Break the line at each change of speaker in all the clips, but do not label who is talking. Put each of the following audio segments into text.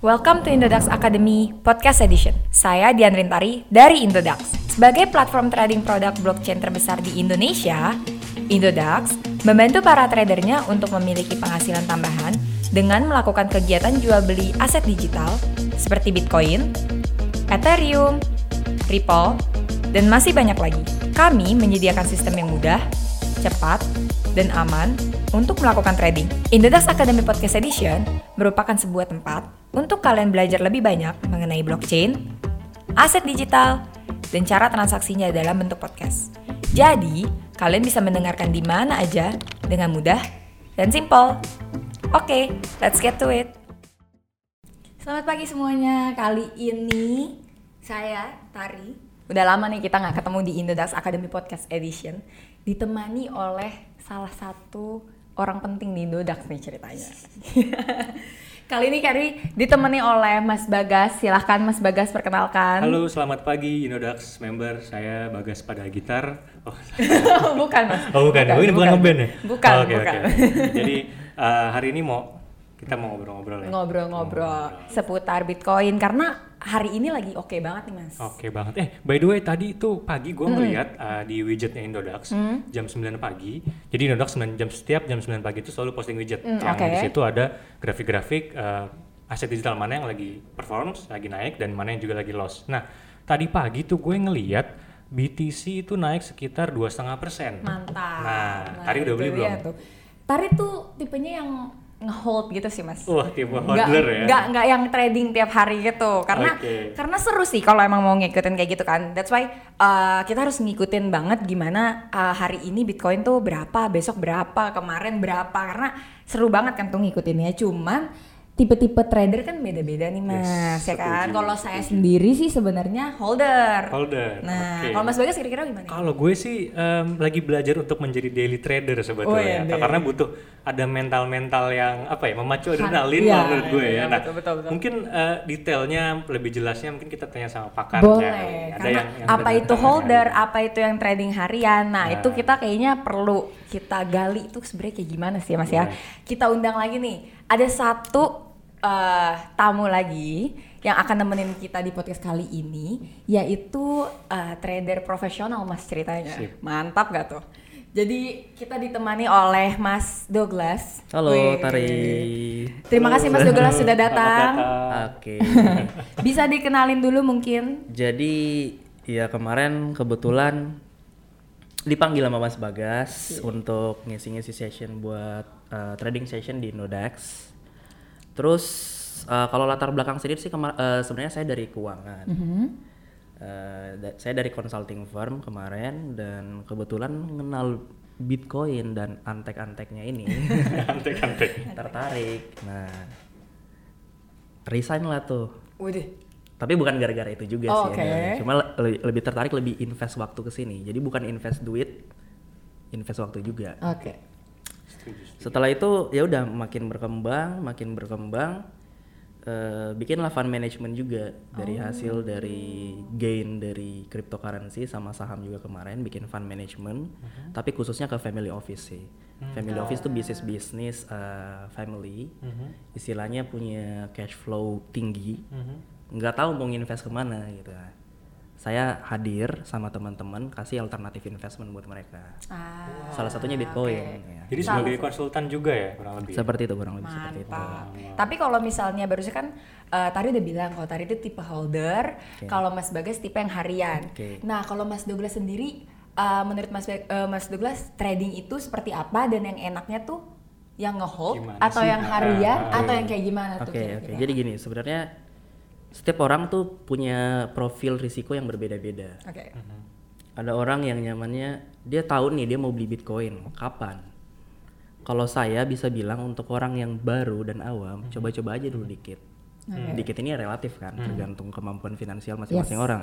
Welcome to Indodax Academy Podcast Edition. Saya Dian Rintari dari Indodax. Sebagai platform trading produk blockchain terbesar di Indonesia, Indodax membantu para tradernya untuk memiliki penghasilan tambahan dengan melakukan kegiatan jual beli aset digital seperti Bitcoin, Ethereum, Ripple, dan masih banyak lagi. Kami menyediakan sistem yang mudah, cepat, dan aman untuk melakukan trading. Indodax Academy Podcast Edition merupakan sebuah tempat untuk kalian belajar lebih banyak mengenai blockchain, aset digital, dan cara transaksinya dalam bentuk podcast. Jadi, kalian bisa mendengarkan di mana aja dengan mudah dan simple. Oke, let's get to it. Selamat pagi semuanya. Kali ini saya Tari. Udah lama nih kita nggak ketemu di Indodax Academy Podcast Edition. Ditemani oleh salah satu orang penting di Indodax nih ceritanya. Kali ini Kari ditemani oleh Mas Bagas. Silahkan Mas Bagas perkenalkan.
Halo, selamat pagi Inodax member. Saya Bagas pada gitar. Oh,
bukan Mas.
oh bukan. oh, ini bukan ngeband ya?
Bukan,
Oh, oke,
bukan.
oke. Jadi uh, hari ini mau kita mau ngobrol-ngobrol ya.
Ngobrol-ngobrol seputar Bitcoin karena hari ini lagi oke banget nih Mas.
Oke banget. Eh, by the way tadi itu pagi gue ngeliat uh, di widgetnya Indodax jam 9 pagi. Jadi Indodax 9 jam setiap jam 9 pagi itu selalu posting widget
Mm,
yang
oke.
di situ ada grafik-grafik uh, aset digital mana yang lagi performs, lagi naik dan mana yang juga lagi loss. Nah, tadi pagi tuh gue ngeliat BTC itu naik sekitar dua setengah persen.
Mantap.
Nah, Tari udah beli belum?
Tuh. Tari tuh tipenya yang nge-hold gitu sih Mas.
Wah, tipe
Nggak-
hodler ya.
nggak nggak yang trading tiap hari gitu karena
Oke.
karena seru sih kalau emang mau ngikutin kayak gitu kan that's why uh, kita harus ngikutin banget gimana uh, hari ini bitcoin tuh berapa besok berapa kemarin berapa karena seru banget kan tuh ngikutinnya cuman tipe-tipe trader kan beda-beda nih mas ya kan kalau saya sendiri sih sebenarnya holder
Holder.
nah
oke.
kalau mas bagas kira-kira gimana
Kalau gue sih em, lagi belajar untuk menjadi daily trader sebetulnya,
Oh, iya,
karena butuh ada mental-mental yang apa ya memacu adrenalin
iya,
lah menurut gue
iya,
ya. Nah,
betul, betul, betul.
mungkin eh, detailnya lebih jelasnya mungkin kita tanya sama pakarnya.
Boleh,
kali. Ada
karena
yang- yang
apa itu holder,
hari.
apa itu yang trading harian. Nah,
Nah.
itu kita kayaknya perlu kita gali itu sebenarnya kayak gimana sih, Mas ya. Kita undang lagi nih. Ada satu eh, tamu lagi yang akan nemenin kita di podcast kali ini, yaitu eh, trader profesional, Mas ceritanya.
Sip.
Mantap gak tuh? Jadi kita ditemani oleh Mas Douglas.
Halo
Wih.
Tari.
Terima kasih Mas Douglas sudah datang.
Oke.
Bisa dikenalin dulu mungkin?
Jadi ya kemarin kebetulan dipanggil sama Mas Bagas untuk ngisi-ngisi session buat uh, trading session di Indodax. Terus uh, kalau latar belakang sendiri sih kemar- uh, sebenarnya saya dari keuangan. Uh, da- saya dari consulting firm kemarin dan kebetulan mengenal Bitcoin dan antek-anteknya ini.
Antek-antek.
tertarik. Nah, resign lah tuh.
Waduh.
Tapi bukan gara-gara itu juga
Oh,
sih.
oke.
ya. Cuma le- lebih, lebih tertarik lebih invest waktu ke sini. Jadi bukan invest duit, invest waktu juga.
Oke.
Setelah itu ya udah makin berkembang, makin berkembang. eh, bikinlah fund management juga dari
Oh.
hasil dari gain dari cryptocurrency sama saham juga kemarin bikin fund management
Mhm.
tapi khususnya ke family office sih
Hmm.
family office tuh bisnis bisnis eh, family
Mhm.
istilahnya punya cash flow tinggi
Mhm.
nggak tahu mau invest ke mana gitu saya hadir sama teman-teman kasih alternatif investment buat mereka
Ah,
salah satunya bitcoin ya.
Jadi sebagai konsultan juga ya kurang lebih.
seperti itu kurang lebih seperti itu
mantap. Tapi kalau misalnya barusan kan eh, Tari udah bilang kalau Tari itu tipe holder, kalau Mas Bagas tipe yang harian.
Oke.
Nah, kalau Mas Douglas sendiri eh, menurut Mas eh, Mas Douglas trading itu seperti apa dan yang enaknya tuh yang ngehold atau
sih?
yang harian
ah,
atau
ah.
yang kayak gimana
Oke
tuh?
oke.
kira-kira?
Jadi gini sebenarnya setiap orang tuh punya profil risiko yang berbeda-beda.
Oke.
Ada orang yang nyamannya dia tahu nih dia mau beli bitcoin kapan. Kalau saya bisa bilang untuk orang yang baru dan awam coba-coba aja dulu dikit. Dikit ini relatif kan tergantung kemampuan finansial masing-masing
Yes.
orang.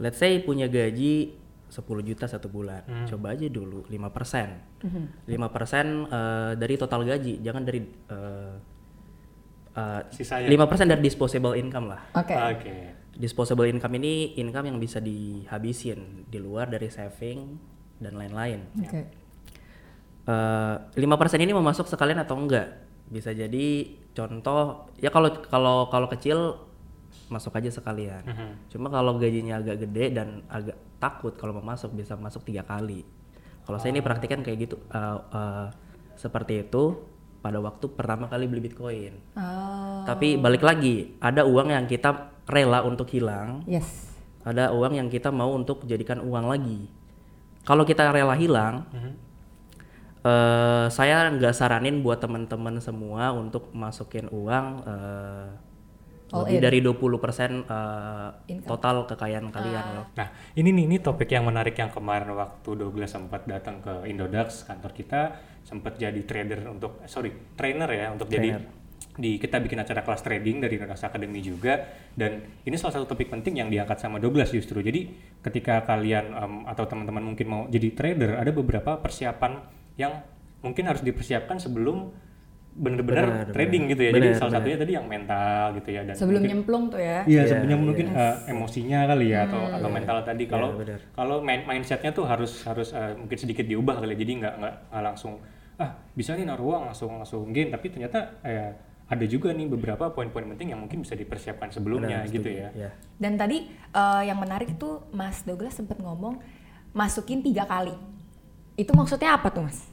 Let's say punya gaji 10 juta satu bulan, coba aja dulu 5%. 5% eh, dari total gaji, jangan dari eh, eh,
Sisanya.
5% dari disposable income lah.
Oke.
Oke.
Disposable income ini income yang bisa dihabisin di luar dari saving dan lain-lain.
Oke.
Eh, lima persen ini mau masuk sekalian atau enggak? bisa jadi contoh ya kalau kalau kalau kecil masuk aja sekalian
Mhm.
cuma kalau gajinya agak gede dan agak takut kalau mau masuk bisa masuk tiga kali kalau saya ini praktikan kayak gitu eh, eh, seperti itu pada waktu pertama kali beli bitcoin
Oh.
tapi balik lagi ada uang yang kita rela untuk hilang
Yes.
ada uang yang kita mau untuk jadikan uang lagi. Kalau kita rela hilang,
Mhm.
eh, saya nggak saranin buat teman-teman semua untuk masukin uang eh,
All
lebih
in.
dari 20% eh,
Income.
total kekayaan kalian loh.
Nah, ini nih ini topik yang menarik yang kemarin waktu Douglas sempat datang ke Indodax kantor kita sempat jadi trader untuk eh, sorry trainer ya untuk jadi
Trainer.
di kita bikin acara kelas trading dari Indodax Academy juga dan ini salah satu topik penting yang diangkat sama Douglas justru. Jadi ketika kalian em, atau teman-teman mungkin mau jadi trader ada beberapa persiapan yang mungkin harus dipersiapkan sebelum benar-benar
Benar,
trading
benar.
gitu ya. Jadi
Benar,
salah satunya tadi yang mental gitu ya dan
Sebelum
mungkin-
nyemplung tuh ya.
Iya,
Iya,
sebenarnya mungkin
yes.
eh, emosinya kali ya atau atau mental tadi kalau
Iya,
kalau main mindsetnya tuh harus harus eh, mungkin sedikit diubah kali ya. jadi nggak nggak langsung ah bisa nih naruh uang langsung langsung gain tapi ternyata eh, ada juga nih beberapa poin-poin penting yang mungkin bisa dipersiapkan sebelumnya
Benar,
gitu ya.
Ya.
Dan tadi eh, yang menarik itu Mas Douglas sempat ngomong masukin tiga kali. Itu maksudnya apa tuh Mas?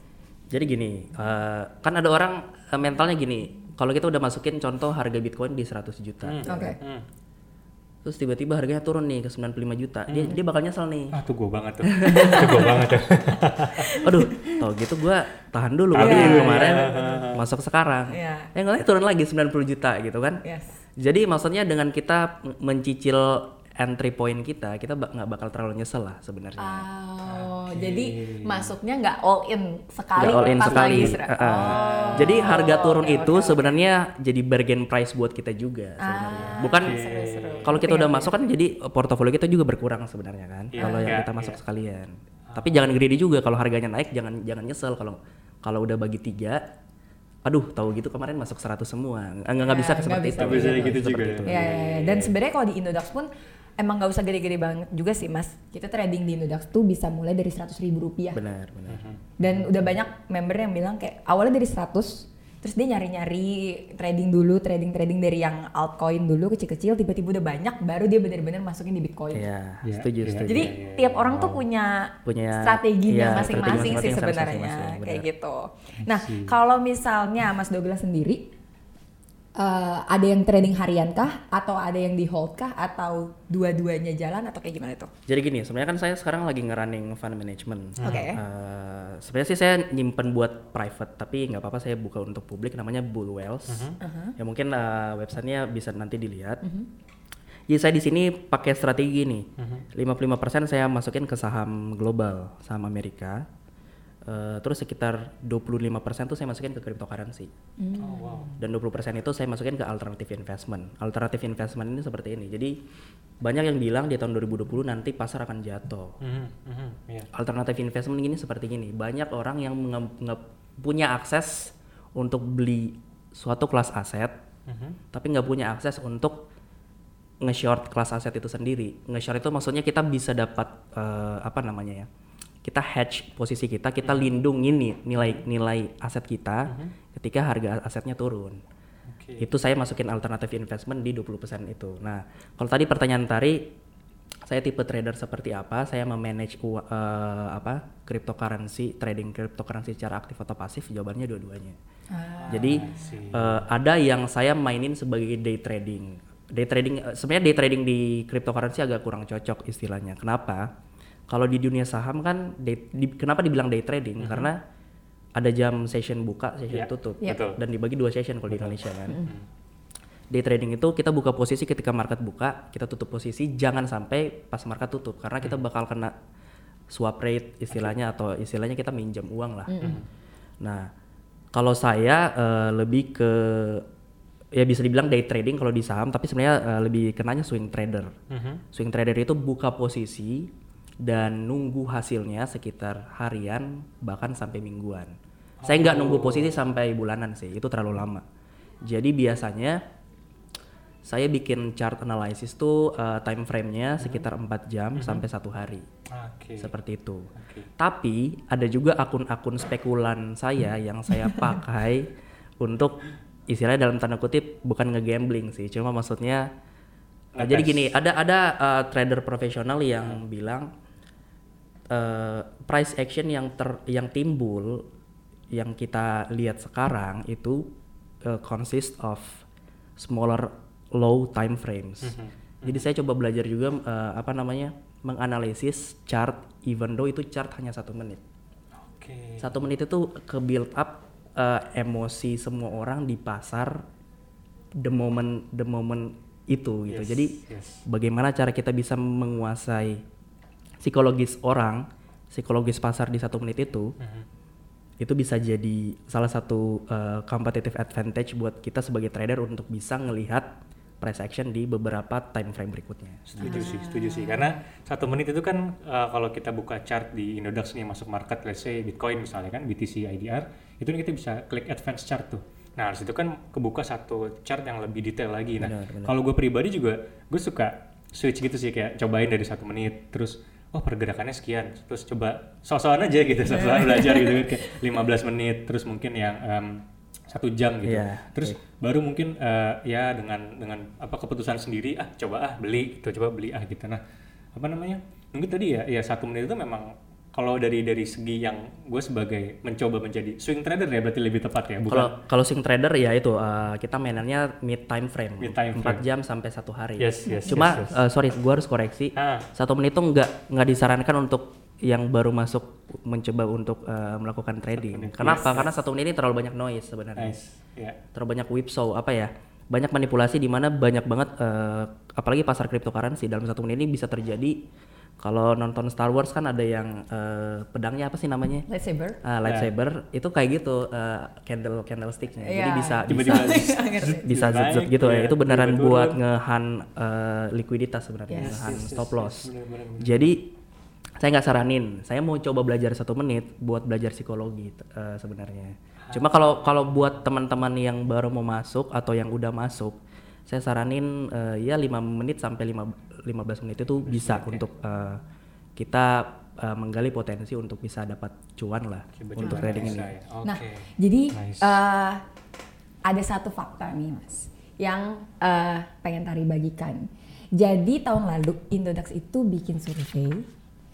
Jadi gini, eh, kan ada orang eh, mentalnya gini, kalau kita udah masukin contoh harga Bitcoin di 100 juta,
Oke.
Hmm.
terus tiba-tiba harganya turun nih ke 95 juta, dia dia bakal nyesel nih.
Ah tuh gue banget tuh. tuh gue banget tuh.
Aduh, tau gitu gua tahan dulu
Tahan
yang
dulu,
kemarin,
ya.
masuk sekarang.
Iya.
Yang lain turun lagi 90 juta gitu kan.
Yes.
Jadi maksudnya dengan kita mencicil entry point kita, kita ba- nggak bakal terlalu nyesel lah sebenarnya.
Oh, jadi masuknya nggak all in sekali
Nggak all in
pas
sekali.
lagi
Uh-uh.
Oh,
Jadi harga turun
oke,
itu
oke.
sebenarnya jadi bargain price buat kita juga sebenarnya.
Ah,
Bukan
seru-seru.
kalau kita udah masuk kan jadi portofolio kita juga berkurang sebenarnya kan.
Iya,
kalau yang
iya,
kita masuk
iya.
sekalian. Tapi jangan greedy juga kalau harganya naik jangan jangan nyesel kalau kalau udah bagi tiga Aduh, tahu gitu kemarin masuk 100 semua. Enggak nggak
Ya,
bisa
nggak
seperti
bisa
itu.
Nggak bisa gitu juga
itu.
ya.
Iya, iya, iya. Dan sebenarnya kalau di Indodax pun emang nggak usah gede-gede banget juga sih mas. Kita trading di Indodax tuh bisa mulai dari 100 ribu rupiah.
Benar, benar.
Dan udah banyak member yang bilang kayak awalnya dari 100, terus dia nyari-nyari trading dulu, trading-trading dari yang altcoin dulu kecil-kecil, tiba-tiba udah banyak, baru dia bener-bener masukin di Bitcoin.
Iya,
Iya,
setuju,
iya.
setuju.
Jadi
Iya, iya,
tiap orang tuh punya,
Punya-
strateginya
iya,
masing-masing sih sebenarnya kayak gitu. Nah, kalau misalnya Mas Douglas sendiri eh, ada yang trading harian kah atau ada yang di hold kah atau dua-duanya jalan atau kayak gimana tuh?
Jadi gini, sebenarnya kan saya sekarang lagi ngerunning fund management.
Oke.
Eh, sebenarnya sih saya nyimpen buat private, tapi nggak apa-apa saya buka untuk publik. Namanya Bull Wells. Ya mungkin eh, websitenya bisa nanti dilihat. Jadi saya di sini pakai strategi nih. 55% saya masukin ke saham global, saham Amerika. Eh, terus sekitar 25% tuh saya masukin ke cryptocurrency.
Oh wow.
Dan 20% itu saya masukin ke alternative investment. Alternative investment ini seperti ini. Jadi banyak yang bilang di tahun 2020 nanti pasar akan jatuh.
Mhm, mhm, iya.
Alternative investment ini seperti gini. Banyak orang yang punya akses untuk beli suatu kelas aset,
Mhm.
tapi nggak punya akses untuk nge-short kelas aset itu sendiri. Nge-short itu maksudnya kita bisa dapat eh, apa namanya ya? Kita hedge posisi kita, kita lindungin nih nilai-nilai aset kita ketika harga asetnya turun.
Oke.
Itu saya masukin alternative investment di 20% itu. Nah, kalau tadi pertanyaan Tari, saya tipe trader seperti apa? Saya memanage u- eh, apa? cryptocurrency, trading cryptocurrency secara aktif atau pasif? Jawabannya dua-duanya. Jadi
see.
eh, ada yang saya mainin sebagai day trading. Day trading eh, sebenarnya day trading di cryptocurrency agak kurang cocok istilahnya. Kenapa? Kalau di dunia saham kan day- di- kenapa dibilang day trading? Karena ada jam session buka, session
Iya,
tutup
Iya.
betul.
dan dibagi dua session kalau di Indonesia kan. Day trading itu kita buka posisi ketika market buka, kita tutup posisi jangan sampai pas market tutup karena kita bakal kena swap rate istilahnya atau istilahnya kita minjam uang lah. Nah, kalau saya eh, lebih ke ya bisa dibilang day trading kalau di saham tapi sebenarnya eh, lebih kenanya swing trader.
Mhm.
Swing trader itu buka posisi dan nunggu hasilnya sekitar harian bahkan sampai mingguan. Saya nggak nunggu posisi sampai bulanan sih, itu terlalu lama. Jadi biasanya saya bikin chart analysis tuh eh, time frame-nya sekitar 4 jam sampai satu hari.
Oke.
Seperti itu.
Oke.
Tapi ada juga akun-akun spekulan saya yang saya pakai untuk istilahnya dalam tanda kutip bukan ngegambling sih, cuma maksudnya uh, jadi gini, ada ada uh, trader profesional yang bilang uh, price action yang ter yang timbul yang kita lihat sekarang itu uh, consist of smaller low time frames. Jadi saya coba belajar juga uh, apa namanya menganalisis chart even though itu chart hanya satu menit.
Oke.
Satu menit itu ke build up uh, emosi semua orang di pasar the moment the moment itu gitu.
Yes,
Jadi
yes.
bagaimana cara kita bisa menguasai psikologis orang, psikologis pasar di satu menit itu,
Mhm.
itu bisa jadi salah satu uh, competitive advantage buat kita sebagai trader untuk bisa ngelihat price action di beberapa time frame berikutnya.
Setuju sih, setuju sih. Karena satu menit itu kan uh, kalau kita buka chart di Indodax nih masuk market, let's say Bitcoin misalnya kan, BTC IDR, itu kita bisa klik advance chart tuh. Nah, di situ kan kebuka satu chart yang lebih detail lagi. Nah, kalau gue pribadi juga, gue suka switch gitu sih, kayak cobain dari satu menit, terus oh pergerakannya sekian, terus coba sosokan aja gitu, sosokan belajar gitu. Kayak 15 menit, terus mungkin yang em, satu jam gitu.
Iya,
Terus baru mungkin eh, ya dengan dengan apa keputusan sendiri ah coba ah beli gitu coba beli ah gitu. Nah apa namanya? Mungkin tadi ya ya satu menit itu memang kalau dari dari segi yang gue sebagai mencoba menjadi swing trader ya berarti lebih tepat ya
Kalau
bukan
kalau swing trader ya itu uh, kita mainannya mid time frame,
Mid time
4
frame.
jam sampai satu hari.
Yes, yes,
Cuma
yes, yes.
uh, sorry, gua harus koreksi.
ah
Satu menit itu nggak nggak disarankan untuk yang baru masuk mencoba untuk uh, melakukan trading.
menit,
Kenapa?
yes,
Karena satu menit ini terlalu banyak noise sebenarnya.
nice ya
Terlalu banyak whipsaw apa ya? Banyak manipulasi di mana banyak banget uh, apalagi pasar cryptocurrency dalam satu menit ini bisa terjadi kalau nonton Star Wars kan ada yang uh, pedangnya apa sih namanya?
Lightsaber.
Ah, lightsaber itu kayak gitu uh, candle candlesticknya jadi
Iya.
bisa
tiba-tiba
bisa
naik,
zut zut gitu ya
ya,
itu beneran
tiba-tiba
buat ngehan uh, likuiditas sebenarnya
Yes.
ngehan
Yes, yes,
stop
yes,
loss
bener, bener, bener.
jadi saya nggak saranin saya mau coba belajar satu menit buat belajar psikologi uh, sebenarnya cuma kalau kalau buat teman-teman yang baru mau masuk atau yang udah masuk saya saranin uh, ya 5 menit sampai 5 15 menit itu bisa untuk uh, kita uh, menggali potensi untuk bisa dapat cuan lah
Coba
untuk trading ini
ya. oke
Nah, jadi
Nice.
eh, ada satu fakta nih mas yang eh, pengen Tari bagikan. Jadi tahun lalu Indodax itu bikin survei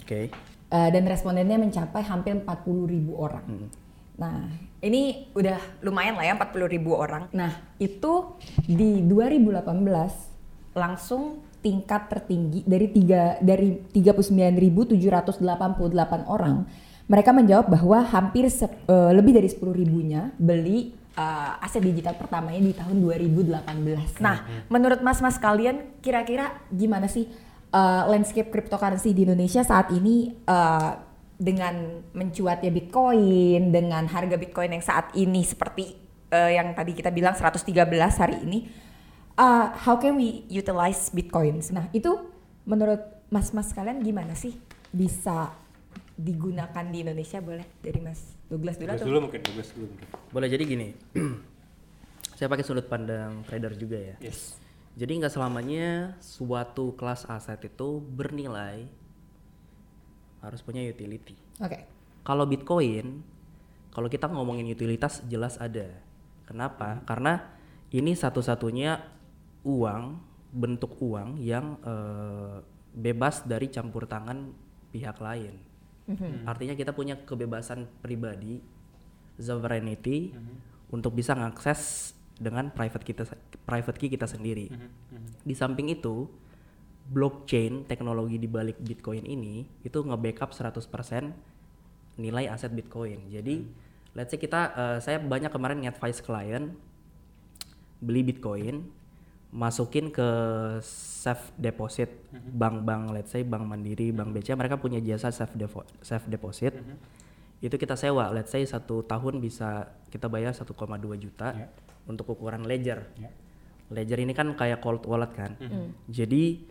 oke
eh, dan respondennya mencapai hampir 40 ribu orang. Nah, ini udah lumayan lah ya 40 ribu orang. Nah, itu di 2018 langsung tingkat tertinggi dari tiga dari 39.788 orang. Mereka menjawab bahwa hampir se- eh, lebih dari 10 ribunya beli eh, aset digital pertamanya di tahun 2018. Nah, menurut mas-mas kalian kira-kira gimana sih eh, landscape cryptocurrency di Indonesia saat ini eh, dengan mencuatnya Bitcoin, dengan harga Bitcoin yang saat ini seperti eh, yang tadi kita bilang 113 hari ini, uh, how can we utilize Bitcoins? Nah itu menurut mas-mas kalian gimana sih bisa digunakan di Indonesia boleh dari Mas Douglas dulu
Douglas
atau?
dulu mungkin Douglas dulu mungkin
boleh jadi gini saya pakai sudut pandang trader juga ya
yes
Jadi nggak selamanya suatu kelas aset itu bernilai harus punya utility.
Oke.
Kalau Bitcoin, kalau kita ngomongin utilitas jelas ada. Kenapa? Karena ini satu-satunya uang, bentuk uang yang eh, bebas dari campur tangan pihak lain. Artinya kita punya kebebasan pribadi, sovereignty untuk bisa mengakses dengan private kita private key kita sendiri. Di samping itu, blockchain teknologi di balik Bitcoin ini itu nge-backup 100% nilai aset Bitcoin. Jadi, let's say kita eh, saya banyak kemarin nge-advise klien beli Bitcoin, masukin ke safe deposit bank-bank let's say bank Mandiri, bank BCA mereka punya jasa safe depo- safe deposit. Itu kita sewa, let's say satu tahun bisa kita bayar 1,2 juta
Ya.
untuk ukuran ledger.
Ya.
Ledger ini kan kayak cold wallet kan. Jadi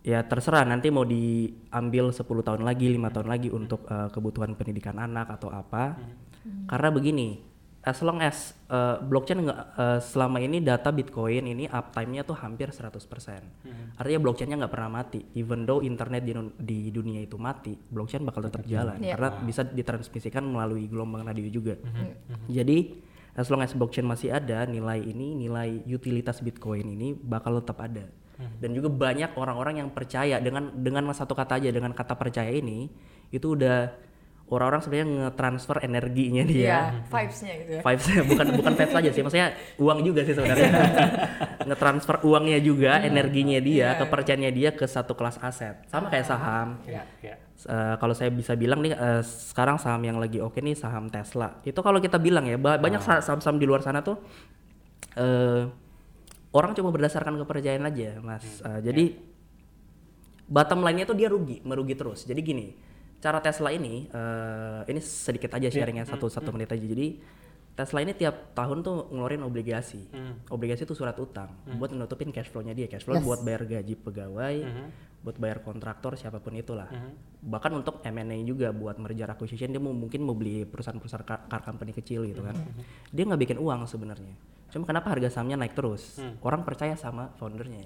ya terserah nanti mau diambil 10 tahun lagi, lima tahun lagi untuk eh, kebutuhan pendidikan anak atau apa. Karena begini, as long as eh, blockchain nggak eh, selama ini data Bitcoin ini uptime-nya tuh hampir 100%. Artinya blockchainnya nggak pernah mati. Even though internet di, di dunia itu mati, blockchain bakal tetap jalan
Iya.
karena bisa ditransmisikan melalui gelombang radio juga. Jadi as long as blockchain masih ada nilai ini nilai utilitas bitcoin ini bakal tetap ada dan juga banyak orang-orang yang percaya dengan dengan satu kata aja dengan kata percaya ini itu udah orang-orang sebenarnya nge-transfer energinya dia.
Iya, vibes-nya gitu ya.
vibes bukan bukan vibes aja sih maksudnya uang juga sih sebenarnya. Nge-transfer uangnya juga energinya dia kepercayaannya dia ke satu kelas aset. Sama kayak saham.
Ya, ya.
Eh, kalau saya bisa bilang nih eh, sekarang saham yang lagi oke nih saham Tesla. Itu kalau kita bilang ya ba- banyak sa- saham-saham di luar sana tuh eh orang cuma berdasarkan kepercayaan aja mas. Eh, jadi bottom line-nya tuh dia rugi merugi terus. Jadi gini cara Tesla ini eh, ini sedikit aja sharingnya satu satu menit aja. Jadi Tesla ini tiap tahun tuh ngeluarin obligasi. Obligasi itu surat utang buat nutupin cash flow-nya dia. Cash flow
Yes.
buat bayar gaji pegawai buat bayar kontraktor siapa pun itulah. Bahkan untuk M&A juga buat merger acquisition dia mau mungkin mau beli perusahaan-perusahaan car, car company kecil gitu kan. Dia nggak bikin uang sebenarnya. Cuma kenapa harga sahamnya naik terus? Orang percaya sama foundernya.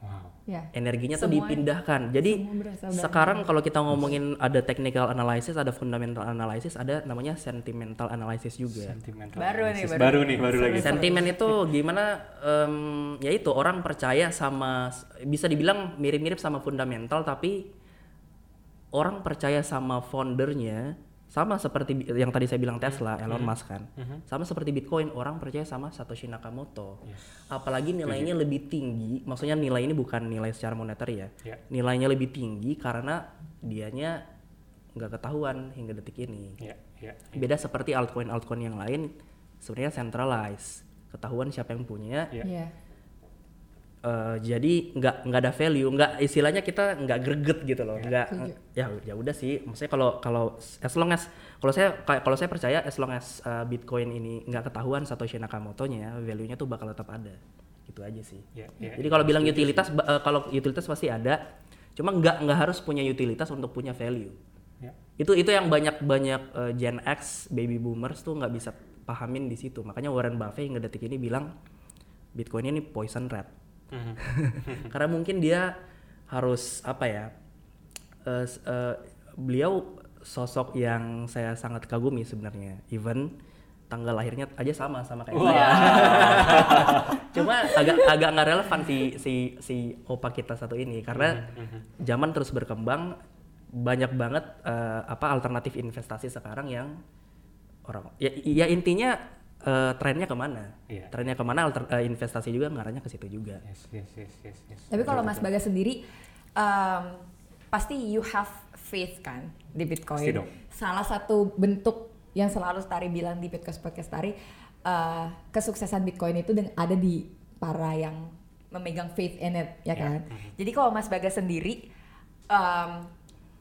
Wow.
Ya.
energinya tuh
Semua-
dipindahkan jadi
semua berasal dari
sekarang kalau kita ngomongin ada technical analysis ada fundamental analysis ada namanya sentimental analysis juga
Sentimental
Baru nih,
analysis.
baru.
baru nih, baru lagi.
Sentimen itu gimana? em, ya itu orang percaya sama, bisa dibilang mirip-mirip sama fundamental, tapi orang percaya sama foundernya sama seperti yang tadi saya bilang Tesla, Elon Musk kan, sama seperti Bitcoin orang percaya sama Satoshi Nakamoto. Apalagi nilainya lebih tinggi, maksudnya nilai ini bukan nilai secara moneter ya,
Ya.
nilainya lebih tinggi karena dianya nggak ketahuan hingga detik ini
Ya, ya.
beda seperti altcoin altcoin yang lain sebenarnya centralized ketahuan siapa yang punya
Ya.
Iya.
Eh, jadi nggak nggak ada value nggak istilahnya kita nggak greget gitu loh nggak
Setuju.
ya ya udah sih maksudnya kalau kalau as long as kalau saya kayak- kalau saya percaya as long as eh, bitcoin ini nggak ketahuan Satoshi Nakamoto nya value nya tuh bakal tetap ada gitu aja sih
Ya, ya.
jadi kalau bilang utilitas ba- eh, kalau utilitas pasti ada cuma nggak nggak harus punya utilitas untuk punya value
Ya.
itu itu yang banyak banyak eh, Gen X baby boomers tuh nggak bisa pahamin di situ makanya Warren Buffett hingga detik ini bilang Bitcoin ini poison rat
Mhm.
karena mungkin dia harus apa ya s- eh, beliau sosok yang saya sangat kagumi sebenarnya. Even tanggal lahirnya aja sama sama kayak saya cuma agak agak nggak relevan si si si opa kita satu ini. Karena zaman terus berkembang banyak banget eh, apa alternatif investasi sekarang yang orang ya, ya intinya eh, trennya ke mana
Iya.
trennya ke mana alter, eh, investasi juga ngarahnya ke situ juga
Yes, yes, yes, yes, yes.
Tapi kalau Mas Bagas sendiri, em, pasti you have faith kan di Bitcoin.
Pasti dong.
Salah satu bentuk yang selalu Tari bilang di podcast podcast Tari, eh, kesuksesan Bitcoin itu ada di para yang memegang faith in it, ya kan. Jadi kalau Mas Bagas sendiri, em,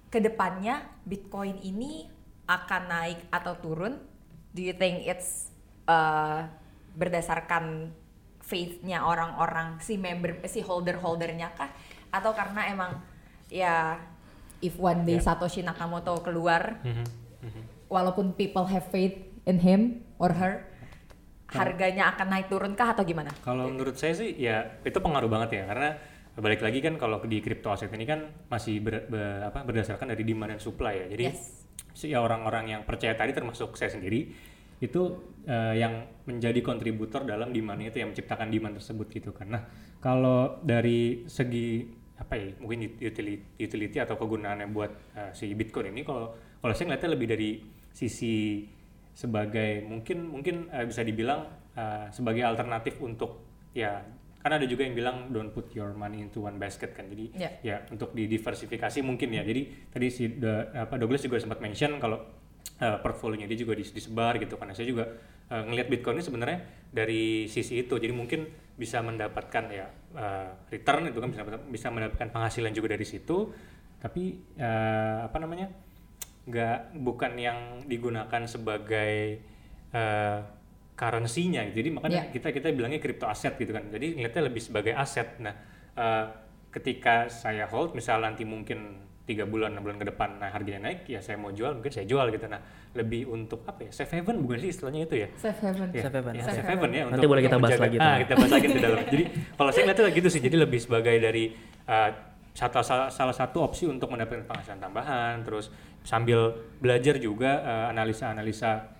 ke depannya Bitcoin ini akan naik atau turun? Do you think it's eh, berdasarkan faith-nya orang-orang si member si holder-holdernya kah atau karena emang ya if one day
Ya.
Satoshi Nakamoto keluar
Mhm, mhm.
walaupun people have faith in him or her harganya akan naik turun kah atau gimana?
Kalau menurut saya sih ya itu pengaruh banget ya karena balik lagi kan kalau di crypto aset ini kan masih ber- be- apa, berdasarkan dari demand dan supply ya. Jadi
Yes.
si orang-orang yang percaya tadi termasuk saya sendiri itu eh, yang menjadi kontributor dalam demand itu yang menciptakan demand tersebut gitu kan. Nah, kalau dari segi apa ya mungkin utility, utility atau kegunaannya buat eh, si Bitcoin ini kalau kalau saya ngeliatnya lebih dari sisi sebagai mungkin mungkin eh, bisa dibilang eh, sebagai alternatif untuk ya kan ada juga yang bilang don't put your money into one basket kan jadi
Ya.
ya untuk didiversifikasi mungkin ya jadi tadi si Da- apa Douglas juga sempat mention kalau eh, portfolionya dia juga dis- disebar gitu karena saya juga eh, ngelihat Bitcoin ini sebenarnya dari sisi itu. Jadi mungkin bisa mendapatkan ya eh, return itu kan bisa bisa mendapatkan penghasilan juga dari situ. Tapi eh, apa namanya nggak bukan yang digunakan sebagai eh, currency-nya gitu. jadi makanya
Ya.
kita kita bilangnya crypto aset gitu kan. Jadi ngeliatnya lebih sebagai aset nah eh, ketika saya hold misal nanti mungkin tiga bulan enam bulan ke depan nah harganya naik ya saya mau jual mungkin saya jual gitu nah lebih untuk apa ya safe haven bukan sih istilahnya itu ya
Safe haven.
Ya,
Safe haven.
ya,
Safe
safe haven ya
Nanti boleh kita bahas
menjaga-
lagi.
Ah, kita bahas lagi di dalam. Jadi kalau saya ngeliatnya gitu sih, jadi lebih sebagai dari uh, satu salah, salah satu opsi untuk mendapatkan penghasilan tambahan, terus sambil belajar juga uh, analisa-analisa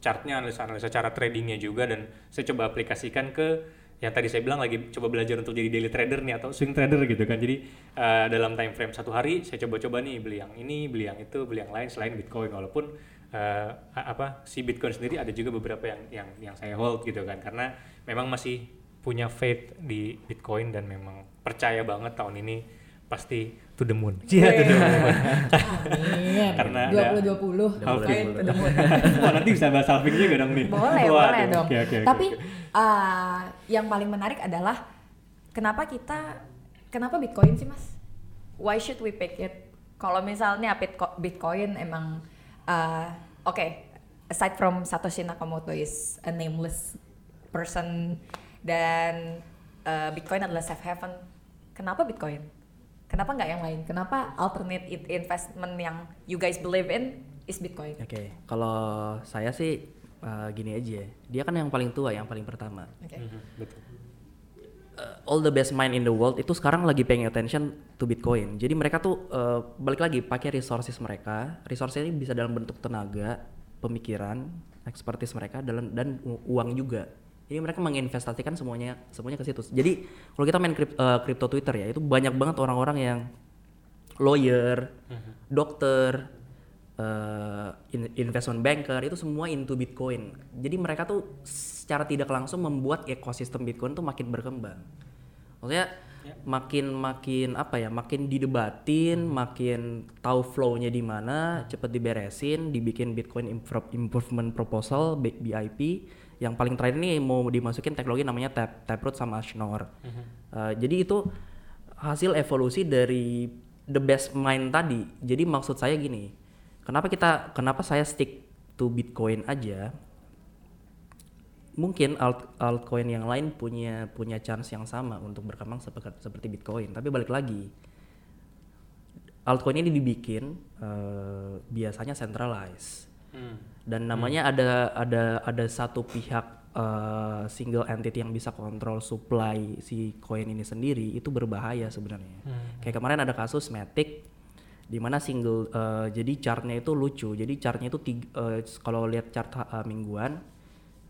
chartnya analisa-analisa cara tradingnya juga dan saya coba aplikasikan ke yang tadi saya bilang lagi coba belajar untuk jadi daily trader nih atau swing trader gitu kan jadi uh, dalam time frame satu hari saya coba-coba nih beli yang ini beli yang itu beli yang lain selain bitcoin walaupun uh, apa si bitcoin sendiri ada juga beberapa yang yang yang saya hold gitu kan karena memang masih punya faith di bitcoin dan memang percaya banget tahun ini pasti to the moon.
Iya,
to the moon.
Karena dua puluh dua puluh, to the moon.
Wah, nanti bisa bahas halving juga dong nih.
Boleh, Wah, boleh dong. Okay, okay, Tapi okay. Uh, yang paling menarik adalah kenapa kita, kenapa Bitcoin sih mas? Why should we pick it? Kalau misalnya Bitcoin emang, uh, oke, okay, aside from Satoshi Nakamoto is a nameless person dan uh, Bitcoin adalah safe haven. Kenapa Bitcoin? Kenapa nggak yang lain? Kenapa alternate investment yang you guys believe in is Bitcoin?
Oke, okay. kalau saya sih uh, gini aja, dia kan yang paling tua, yang paling pertama.
Okay. Mm -hmm.
Betul.
Uh, all the best mind in the world itu sekarang lagi paying attention to Bitcoin. Jadi mereka tuh uh, balik lagi pakai resources mereka. Resources ini bisa dalam bentuk tenaga, pemikiran, expertise mereka dalam dan uang juga jadi mereka menginvestasikan semuanya semuanya ke situ. Jadi kalau kita main kripto uh, Twitter ya, itu banyak banget orang-orang yang lawyer, uh-huh. dokter, uh, investment banker itu semua into Bitcoin. Jadi mereka tuh secara tidak langsung membuat ekosistem Bitcoin tuh makin berkembang. Maksudnya yeah. makin makin apa ya, makin didebatin, uh-huh. makin tahu flow-nya di mana, cepet diberesin, dibikin Bitcoin Improvement Proposal BIP yang paling terakhir ini mau dimasukin teknologi namanya tap taproot sama schnorr. Uh -huh. uh, jadi itu hasil evolusi dari the best mind tadi. Jadi maksud saya gini, kenapa kita kenapa saya stick to Bitcoin aja? Mungkin alt altcoin yang lain punya punya chance yang sama untuk berkembang seperti, seperti Bitcoin, tapi balik lagi altcoin ini dibikin uh, biasanya centralized Hmm. Dan namanya hmm. ada ada ada satu pihak uh, single entity yang bisa kontrol supply si koin ini sendiri itu berbahaya sebenarnya. Hmm. Kayak kemarin ada kasus Matic di mana single uh, jadi chartnya itu lucu. Jadi chartnya itu tiga, uh, kalau lihat chart uh, mingguan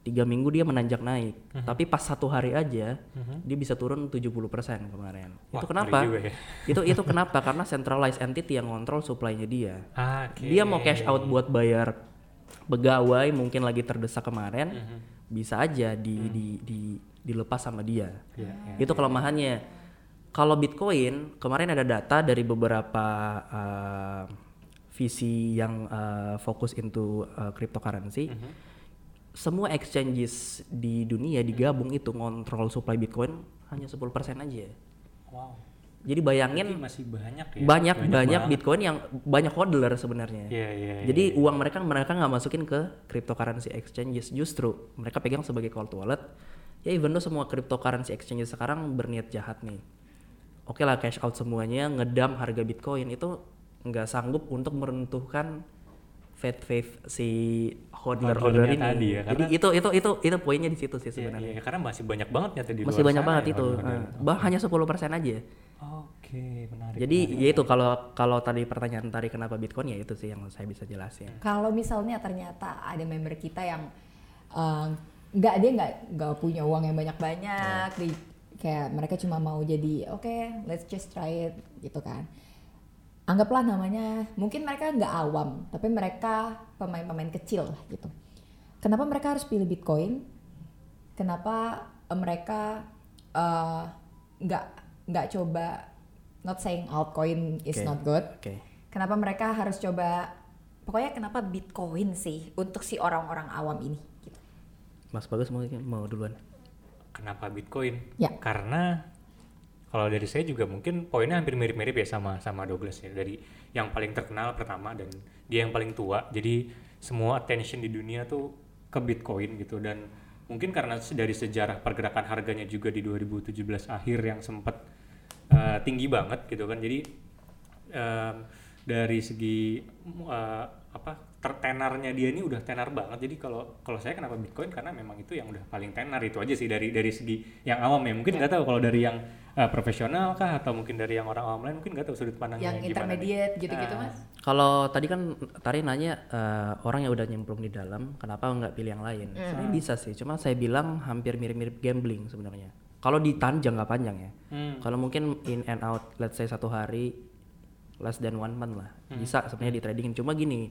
tiga minggu dia menanjak naik, uh-huh. tapi pas satu hari aja uh-huh. dia bisa turun 70% kemarin.
Wah,
itu kenapa?
Ya.
itu itu kenapa? Karena centralized entity yang kontrol supply-nya dia.
Ah, okay.
Dia mau cash out buat bayar pegawai mungkin lagi terdesak kemarin mm -hmm. bisa aja di, mm. di, di dilepas sama dia. Yeah, yeah, itu yeah. kelemahannya. Kalau Bitcoin kemarin ada data dari beberapa uh, visi yang uh, fokus into uh, cryptocurrency. Mm -hmm. Semua exchanges di dunia digabung mm -hmm. itu ngontrol supply Bitcoin hanya 10% aja.
Wow
jadi bayangin
Jadi masih banyak ya.
Banyak banyak, banyak Bitcoin yang banyak hodler sebenarnya.
Yeah, yeah,
Jadi
yeah,
uang mereka mereka nggak masukin ke cryptocurrency exchanges justru mereka pegang sebagai cold wallet. Ya even though semua cryptocurrency exchanges sekarang berniat jahat nih. Oke okay lah cash out semuanya, ngedam harga Bitcoin itu nggak sanggup untuk meruntuhkan faith faith si hodler hodler ini. Tadi ya, Jadi itu itu itu itu poinnya di situ sih iya, sebenarnya.
Iya, iya, karena masih banyak banget ya tadi.
Masih banyak banget ya, itu. Uh, bah hanya 10% aja.
Oke, menarik.
Jadi
menarik.
ya itu kalau kalau tadi pertanyaan tadi kenapa Bitcoin ya itu sih yang saya bisa jelasin.
Kalau misalnya ternyata ada member kita yang eh, nggak uh, dia nggak nggak punya uang yang banyak-banyak, yeah. Kayak mereka cuma mau jadi oke, okay, let's just try it gitu kan. Anggaplah namanya, mungkin mereka nggak awam, tapi mereka pemain-pemain kecil lah gitu. Kenapa mereka harus pilih Bitcoin? Kenapa mereka eh, nggak uh, nggak coba not saying altcoin is okay. not good.
Okay.
Kenapa mereka harus coba pokoknya kenapa Bitcoin sih untuk si orang-orang awam ini gitu.
Mas Bagus mau mau duluan.
Kenapa Bitcoin?
Ya.
Karena kalau dari saya juga mungkin poinnya hampir mirip-mirip ya sama sama Douglas ya dari yang paling terkenal pertama dan dia yang paling tua jadi semua attention di dunia tuh ke Bitcoin gitu dan mungkin karena dari sejarah pergerakan harganya juga di 2017 akhir yang sempat uh, tinggi banget gitu kan jadi um, dari segi uh, apa tertenarnya dia ini udah tenar banget jadi kalau kalau saya kenapa Bitcoin karena memang itu yang udah paling tenar itu aja sih dari dari segi yang awam ya mungkin nggak tahu kalau dari yang eh, profesional kah atau mungkin dari yang orang awam lain mungkin nggak tahu sudut pandangnya
yang intermediate gitu-gitu
Ah.
mas
Kalau tadi kan Tari nanya eh, orang yang udah nyemplung di dalam, kenapa nggak pilih yang lain? Sebenarnya bisa sih, cuma saya bilang hampir mirip-mirip gambling sebenarnya. Kalau ditahan jangka panjang ya.
Hmm.
Kalau mungkin in and out, let's say satu hari, less than one month lah, bisa sebenarnya di tradingin. Cuma gini,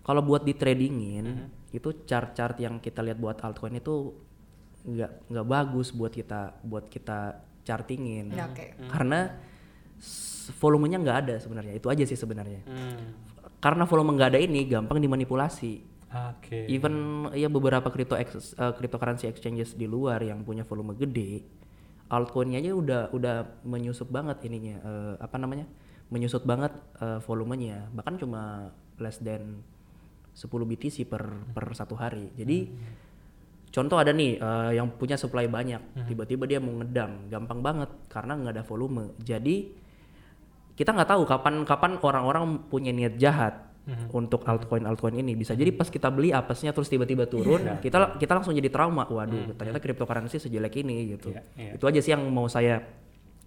kalau buat di tradingin, itu chart-chart yang kita lihat buat altcoin itu nggak nggak bagus buat kita buat kita chartingin.
Ya, oke.
Karena volumenya nggak ada sebenarnya, itu aja sih sebenarnya
Hmm.
karena volume nggak ada ini gampang dimanipulasi.
Oke.
Even ya beberapa crypto ex, eh, cryptocurrency exchanges di luar yang punya volume gede, altcoinnya aja udah udah menyusup banget ininya eh, apa namanya? Menyusut banget eh, volumenya, bahkan cuma less than 10 BTC per per satu hari. Jadi contoh ada nih eh, yang punya supply banyak, tiba-tiba dia mau ngedam, gampang banget karena nggak ada volume. Jadi kita nggak tahu kapan kapan orang-orang punya niat jahat untuk altcoin altcoin ini. Bisa jadi pas kita beli apesnya terus tiba-tiba turun kita kita langsung jadi trauma. Waduh ternyata cryptocurrency sejelek ini gitu.
Iya, iya.
itu aja sih yang mau saya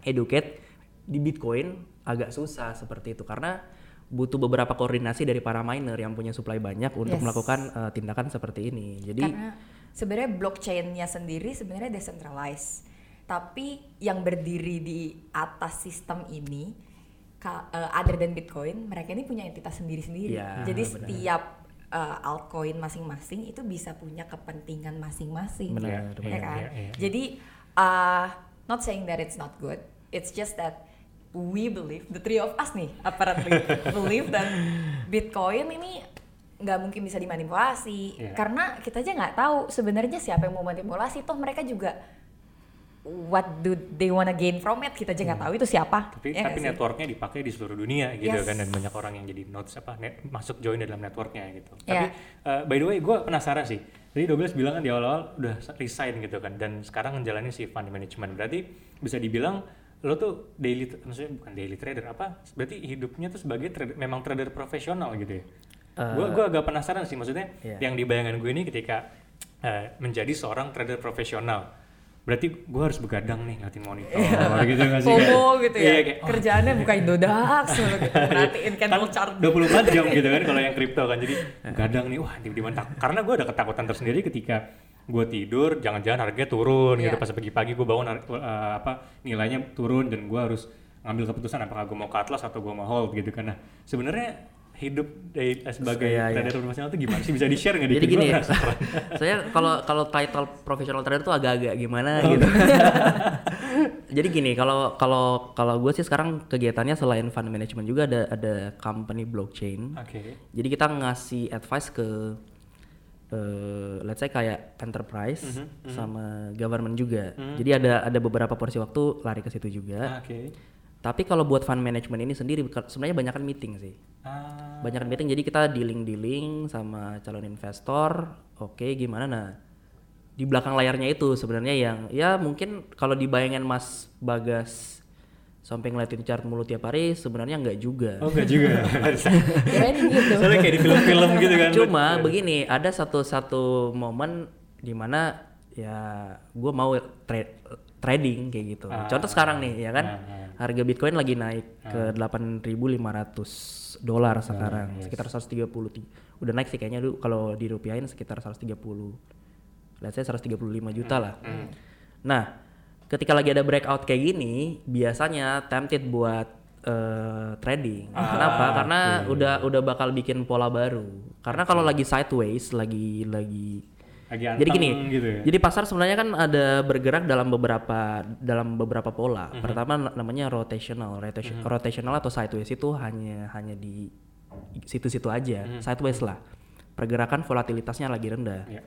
educate di bitcoin agak susah seperti itu karena butuh beberapa koordinasi dari para miner yang punya supply banyak untuk
Yes.
melakukan eh, tindakan seperti ini jadi
karena sebenarnya blockchainnya sendiri sebenarnya decentralized tapi yang berdiri di atas sistem ini ka- eh, other than Bitcoin mereka ini punya entitas sendiri-sendiri
Iya,
jadi
benar.
setiap eh, altcoin masing-masing itu bisa punya kepentingan masing-masing
Benar,
ya
benar.
kan
Iya, iya, iya.
jadi uh, not saying that it's not good it's just that we believe the three of us nih apparently believe that Bitcoin ini nggak mungkin bisa dimanipulasi
Iya.
karena kita aja nggak tahu sebenarnya siapa yang mau manipulasi toh mereka juga what do they wanna gain from it kita aja nggak tahu itu siapa
Tapi
ya
tapi
sih?
networknya dipakai di seluruh dunia gitu
Yes.
kan dan banyak orang yang jadi notes apa net- masuk join dalam networknya gitu.
Yeah.
Tapi eh, by the way gue penasaran sih. Tadi Douglas bilang kan di awal-awal udah resign gitu kan dan sekarang ngejalanin si fund management. Berarti bisa dibilang lo tuh daily maksudnya bukan daily trader apa? Berarti hidupnya tuh sebagai trader, memang trader profesional gitu ya. Gue gua agak penasaran sih maksudnya
Iya.
yang di bayangan gue ini ketika eh, menjadi seorang trader profesional. Berarti gue harus begadang nih ngeliatin monitor gitu nggak sih?
FOMO
Kayak-
gitu ya
Iya, kayak, oh,
kerjaannya buka Indodax mulu gitu merhatiin
kan
candle chart
24 jam gitu kan kalau yang kripto kan jadi kadang nih wah di mana karena gue ada ketakutan tersendiri ketika gue tidur jangan-jangan harganya turun gitu
Iya.
pas pagi-pagi gue bangun eh, apa nilainya turun dan gue harus ngambil keputusan apakah gue mau ke atlas atau gue mau hold gitu kan nah sebenarnya hidup dari, eh, sebagai
Iya, iya.
trader profesional itu gimana sih bisa di share nggak di
Jadi gini, saya kalau kalau title professional trader tuh agak-agak gimana
Oh.
gitu. Jadi gini, kalau kalau kalau gue sih sekarang kegiatannya selain fund management juga ada ada company blockchain.
oke
Jadi kita ngasih advice ke eh let's say kayak enterprise
Mhm,
sama government juga. Jadi ada ada beberapa porsi waktu lari ke situ juga.
oke.
Tapi kalau buat fund management ini sendiri sebenarnya banyak meeting sih.
Ah.
Banyak meeting jadi kita dealing dealing sama calon investor. Oke gimana? Nah di belakang layarnya itu sebenarnya yang ya mungkin kalau dibayangin Mas Bagas sampai ngeliatin chart mulu tiap hari sebenarnya nggak juga.
Oh enggak juga.
Gitu.
Soalnya kayak di film-film gitu kan.
Cuma begini ada satu satu momen di mana ya gue mau tra- trading kayak gitu.
Ah.
contoh sekarang nih ya kan?
Ah, ah.
harga bitcoin lagi naik ke 8.500 dolar sekarang
yes.
sekitar 130 ti- udah naik sih kayaknya dulu kalau dirupiahin sekitar 130 let's say 135 juta lah. Nah ketika lagi ada breakout kayak gini biasanya tempted buat eh, trading kenapa karena udah udah bakal bikin pola baru karena kalau lagi sideways lagi lagi
lagi
jadi gini,
gitu ya
jadi pasar sebenarnya kan ada bergerak dalam beberapa dalam beberapa pola.
Mhm.
Pertama na- namanya rotational, Rotation- rotational atau sideways itu hanya hanya di situ-situ aja,
Mhm.
sideways lah. Pergerakan volatilitasnya lagi rendah.
Iya.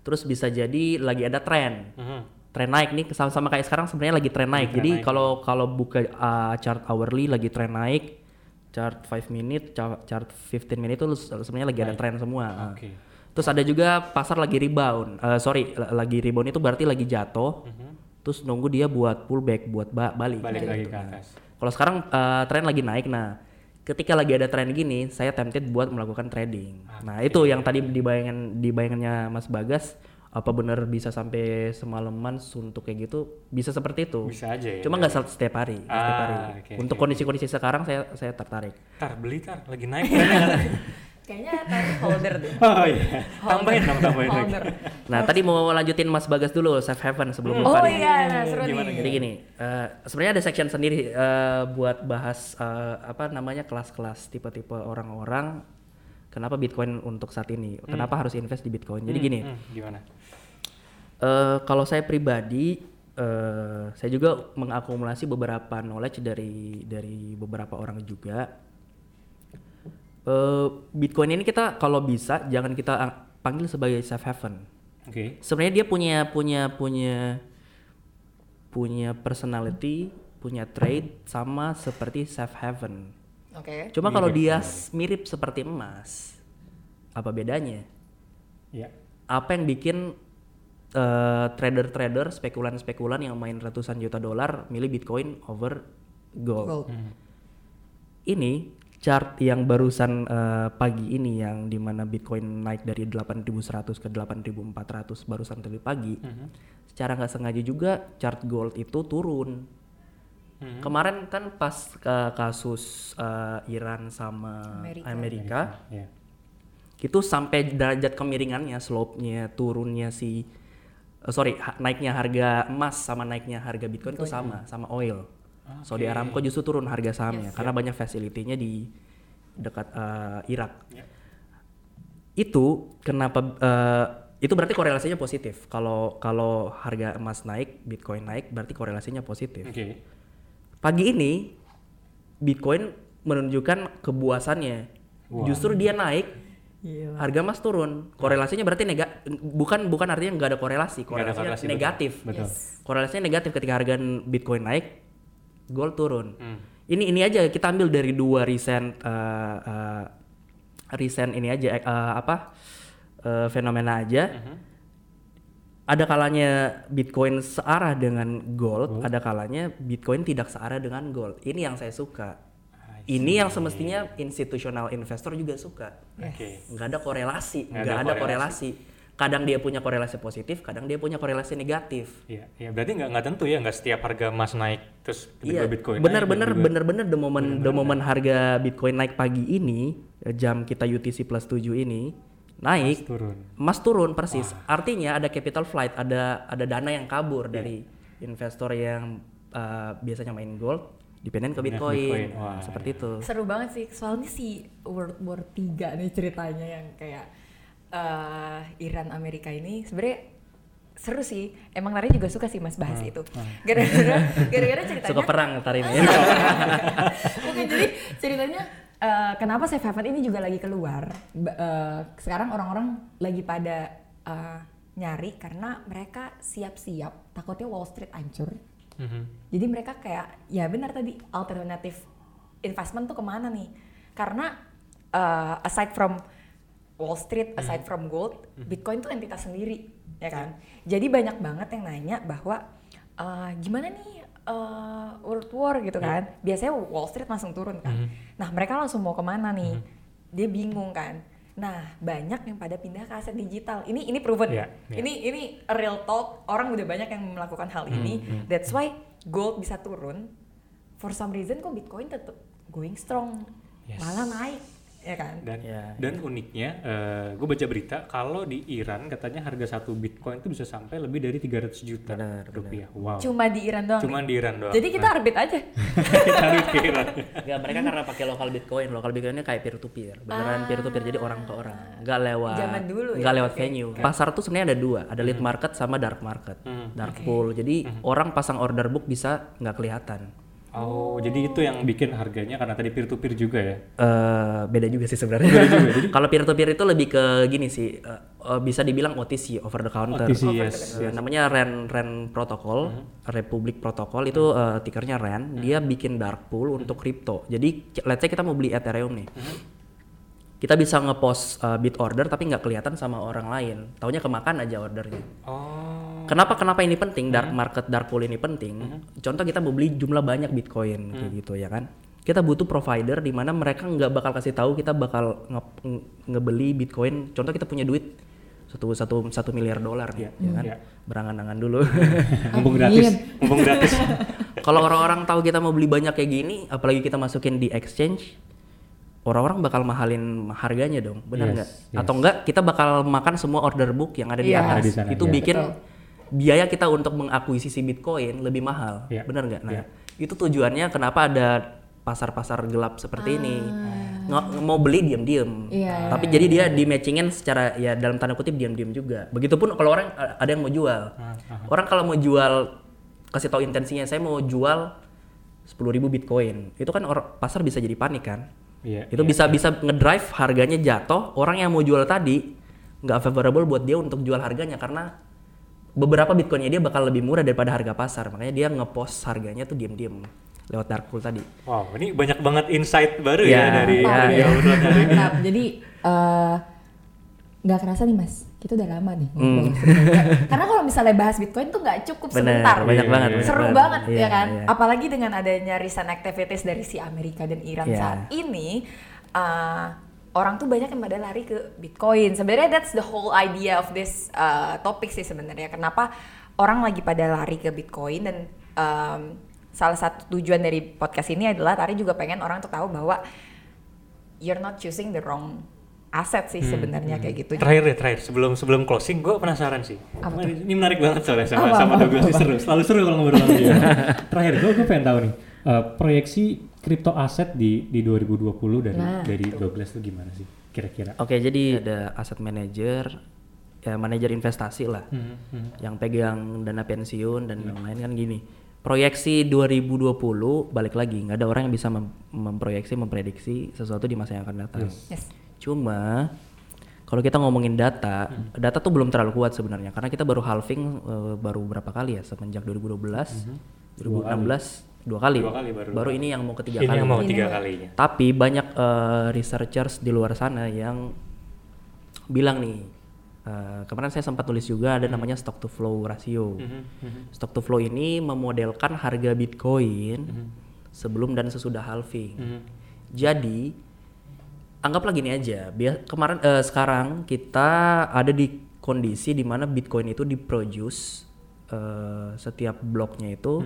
Terus bisa jadi lagi ada tren,
Mhm.
Tren naik nih sama-sama kayak sekarang sebenarnya lagi tren naik.
tren
Jadi kalau kalau buka uh, chart hourly lagi tren naik, chart 5 minute, cha- chart 15 minute itu sebenarnya lagi ada tren semua.
Oke.
Terus ada juga pasar lagi rebound. Eh, sorry, lagi rebound itu berarti lagi jatuh. Terus nunggu dia buat pullback, buat ba- balik.
balik
gitu.
lagi ke atas
Kalau sekarang eh, tren lagi naik, nah ketika lagi ada tren gini, saya tempted buat melakukan trading. Nah itu yang tadi dibayangin dibayangannya Mas Bagas, apa benar bisa sampai semalaman suntuk kayak gitu bisa seperti itu
Bisa aja ya.
cuma nggak sel- setiap hari nggak setiap
Ah,
hari
oke,
untuk kondisi-kondisi sekarang saya saya tertarik
Tar beli tar lagi naik.
Kayaknya tadi holder deh.
oh iya. Tambahin dong tambahin lagi.
Holder.
nah tadi mau lanjutin Mas Bagas dulu safe haven sebelum
Oh
lupa nih.
iya, nah, seru
Gimana,
nih.
Jadi gini, eh, sebenarnya ada section sendiri eh, buat bahas eh, apa namanya kelas-kelas tipe-tipe orang-orang. Kenapa Bitcoin untuk saat ini? Kenapa harus invest di Bitcoin? Jadi gini,
Hmm, gimana?
eh, kalau saya pribadi, eh, saya juga mengakumulasi beberapa knowledge dari dari beberapa orang juga. Eh, Bitcoin ini kita kalau bisa jangan kita ang- panggil sebagai safe haven
Oke.
sebenarnya dia punya punya punya punya personality, punya trait sama seperti safe haven.
Oke.
Cuma kalau dia s- mirip seperti emas, apa bedanya?
Ya.
Apa yang bikin eh, trader-trader, spekulan-spekulan yang main ratusan juta dolar milih Bitcoin over gold?
Gold.
Ini chart yang barusan eh, pagi ini yang di mana Bitcoin naik dari 8.100 ke 8.400 barusan tadi pagi, secara nggak sengaja juga chart gold itu turun. Kemarin kan pas eh, kasus eh, Iran sama
Amerika.
Amerika,
Ya.
itu sampai derajat kemiringannya, slope-nya, turunnya si eh, sorry ha- naiknya harga emas sama naiknya harga Bitcoin itu sama, sama oil. Saudi Aramco justru turun harga sahamnya karena banyak facility-nya di dekat eh, Irak.
Ya.
Itu kenapa eh, itu berarti korelasinya positif. Kalau kalau harga emas naik, Bitcoin naik berarti korelasinya positif.
Oke.
Pagi ini Bitcoin menunjukkan kebuasannya. Justru dia naik,
Gila.
harga emas turun. Korelasinya berarti nega bukan bukan artinya nggak ada korelasi,
Nggak ada
korelasinya
korelasi, betul.
negatif.
Betul.
Korelasinya negatif ketika harga Bitcoin naik, gold turun.
Hmm.
Ini ini aja kita ambil dari dua recent eh, eh, recent ini aja eh, apa eh, fenomena aja.
Mhm.
Ada kalanya Bitcoin searah dengan gold, ada kalanya Bitcoin tidak searah dengan gold. Ini yang saya suka. Ini yang semestinya institutional investor juga suka.
Oke.
Nggak ada korelasi,
Nggak
nggak
ada
ada korelasi. Kadang dia punya korelasi positif, kadang dia punya korelasi negatif.
Iya, ya berarti nggak nggak tentu ya nggak setiap harga emas naik terus tiba-tiba
Iya,
Bitcoin
benar-benar benar-benar the moment the moment harga Bitcoin naik pagi ini jam kita UTC plus 7 ini naik
turun.
emas turun persis. Artinya ada capital flight, ada ada dana yang kabur
Iya.
dari investor yang eh, biasanya main gold dipindahin ke Bitcoin.
Bitcoin. Wah,
seperti itu.
Seru banget sih, soalnya si World War 3 nih ceritanya yang kayak eh, Iran Amerika ini sebenarnya seru sih. Emang Nari juga suka sih Mas bahas itu. Gara-gara gara-gara ceritanya
Suka perang ntar ini.
Oke, jadi ceritanya eh, kenapa safe haven ini juga lagi keluar? Eh, sekarang orang-orang lagi pada eh, nyari karena mereka siap-siap takutnya Wall Street hancur.
Mhm.
Jadi mereka kayak ya benar tadi alternatif investment tuh ke mana nih? Karena eh, aside from Wall Street, aside from gold, Bitcoin tuh entitas sendiri, ya kan? Jadi banyak banget yang nanya bahwa eh, gimana nih eh, World War gitu kan? Biasanya Wall Street langsung turun kan? Nah mereka langsung mau ke mana nih? Dia bingung kan? Nah banyak yang pada pindah ke aset digital. Ini ini proven.
Iya, iya.
Ini ini real talk. Orang udah banyak yang melakukan hal ini. That's why gold bisa turun. For some reason kok Bitcoin tetap going strong,
Yes.
malah naik, ya kan?
Dan
Ya.
dan uniknya, gue baca berita kalau di Iran katanya harga satu Bitcoin itu bisa sampai lebih dari 300 juta
Benar,
rupiah. Wow.
Cuma di Iran doang.
Cuman
nih?
di Iran doang.
Jadi kita arbit aja.
kita harus ke Iran.
Enggak, mereka karena pakai lokal Bitcoin. Lokal Bitcoinnya kayak peer to peer. Beneran peer to peer jadi orang ke orang. Enggak lewat
Ah. Zaman dulu ya,
enggak lewat
oke.
venue. Pasar tuh sebenarnya ada dua, ada lead market sama dark market. Dark pool. Jadi orang pasang order book bisa nggak kelihatan.
Oh, jadi itu yang bikin harganya karena tadi peer to peer juga ya.
eh beda juga sih sebenarnya. Kalau peer to peer itu lebih ke gini sih, eh, eh, bisa dibilang OTC over the counter.
OTC, yes.
Eh, namanya RAN RAN protokol, Republic Protocol itu eh, tikernya RAN. Dia bikin dark pool untuk crypto. Jadi let's say kita mau beli Ethereum nih. Kita bisa ngepost eh, bid order tapi nggak kelihatan sama orang lain. Taunya kemakan aja ordernya.
Oh.
Kenapa kenapa ini penting? Dark market dark pool ini penting. Contoh kita mau beli jumlah banyak Bitcoin kayak gitu ya kan. Kita butuh provider di mana mereka nggak bakal kasih tahu kita bakal nge- nge- ngebeli Bitcoin. Contoh kita punya duit satu satu satu miliar dolar nih,
Iya,
ya kan?
iya.
Berangan-angan dulu.
mumpung gratis mumpung gratis
Kalau orang-orang tahu kita mau beli banyak kayak gini, apalagi kita masukin di exchange, orang-orang bakal mahalin harganya dong, benar
Yes,
nggak?
yes.
Atau enggak kita bakal makan semua order book yang ada di
Iya.
atas.
Ada di sana,
itu
iya.
bikin
Betul.
biaya kita untuk mengakuisisi Bitcoin lebih mahal,
Iya.
benar nggak? Nah,
Iya.
itu tujuannya kenapa ada pasar-pasar gelap seperti ini.
Ah.
Nge- mau beli diam-diam.
Iya,
Tapi jadi dia di matchingin secara ya dalam tanda kutip diam-diam juga. Begitupun kalau orang ada yang mau jual.
Ah,
Orang kalau mau jual kasih tahu intensinya saya mau jual 10.000 Bitcoin. Itu kan or- pasar bisa jadi panik kan?
Iya,
itu bisa bisa ngedrive harganya jatuh. Orang yang mau jual tadi nggak favorable buat dia untuk jual harganya karena beberapa Bitcoinnya dia bakal lebih murah daripada harga pasar. Makanya dia ngepost harganya tuh diam-diam lewat dark pool tadi.
wow ini banyak banget insight baru ya,
Ya,
dari
ya,
dari
ya.
Mantap. Jadi eh, nggak kerasa nih mas, kita udah lama nih.
Hmm.
ngobrol. Karena kalau misalnya bahas Bitcoin tuh nggak cukup
Bener,
sebentar.
banyak
Iya,
banget.
iya.
banyak
Seru banget
Iya,
ya kan,
iya.
apalagi dengan adanya recent activities dari si Amerika dan Iran
Iya.
saat ini, eh, orang tuh banyak yang pada lari ke Bitcoin. Sebenarnya that's the whole idea of this uh, topik sih sebenarnya. Kenapa orang lagi pada lari ke Bitcoin dan um, salah satu tujuan dari podcast ini adalah Tari juga pengen orang untuk tahu bahwa you're not choosing the wrong asset sih sebenarnya kayak gitu.
Terakhir deh, terakhir sebelum sebelum closing, gue penasaran sih.
Apa
Ini- Ini menarik banget soalnya sama
Apa,
sama
apa,
Douglas
apa,
sih seru. Selalu seru kalau ngobrol sama dia. terakhir, gue gue pengen tahu nih eh, proyeksi kripto aset di di 2020 dari
Nah,
dari Douglas tuh gimana sih kira-kira?
Oke, jadi ada aset manager, ya manajer investasi lah,
Hmm, hmm.
yang pegang dana pensiun dan yang lain kan gini. Proyeksi 2020 balik lagi nggak ada orang yang bisa mem- memproyeksi, memprediksi sesuatu di masa yang akan datang.
Yes.
Cuma kalau kita ngomongin data,
Hmm.
data tuh belum terlalu kuat sebenarnya karena kita baru halving eh, baru berapa kali ya semenjak 2012, 2016 dua kali.
Hmm. Dua kali baru.
ini yang mau ketiga
Ini
kali.
yang mau
Ini
tiga
mau-
kalinya.
Tapi banyak eh, researchers di luar sana yang bilang nih, eh, kemarin saya sempat tulis juga ada namanya stock to flow ratio.
Mhm, mhm.
Stock to flow ini memodelkan harga Bitcoin sebelum dan sesudah halving. Jadi anggaplah gini aja, bia- kemarin eh, sekarang kita ada di kondisi di mana Bitcoin itu diproduce eh, setiap bloknya itu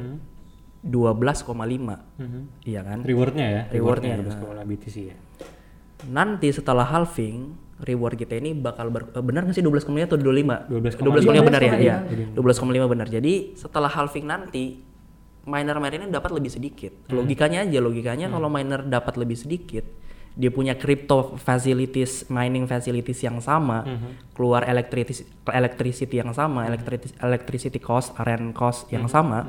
12,5,
Mhm.
iya kan?
Rewardnya ya?
Rewardnya,
Rewardnya
nah.
12,5 BTC ya.
Nanti setelah halving reward kita ini bakal ber, eh, benar nggak sih 12,5 atau 25?
12,5
benar ya,
12,5.
iya. 12,5 benar. Jadi setelah halving nanti miner-miner ini dapat lebih sedikit. Logikanya aja, logikanya kalau miner dapat lebih sedikit, dia punya crypto facilities, mining facilities yang sama, keluar electricity, electricity yang sama, electricity, electricity cost, rent cost yang sama.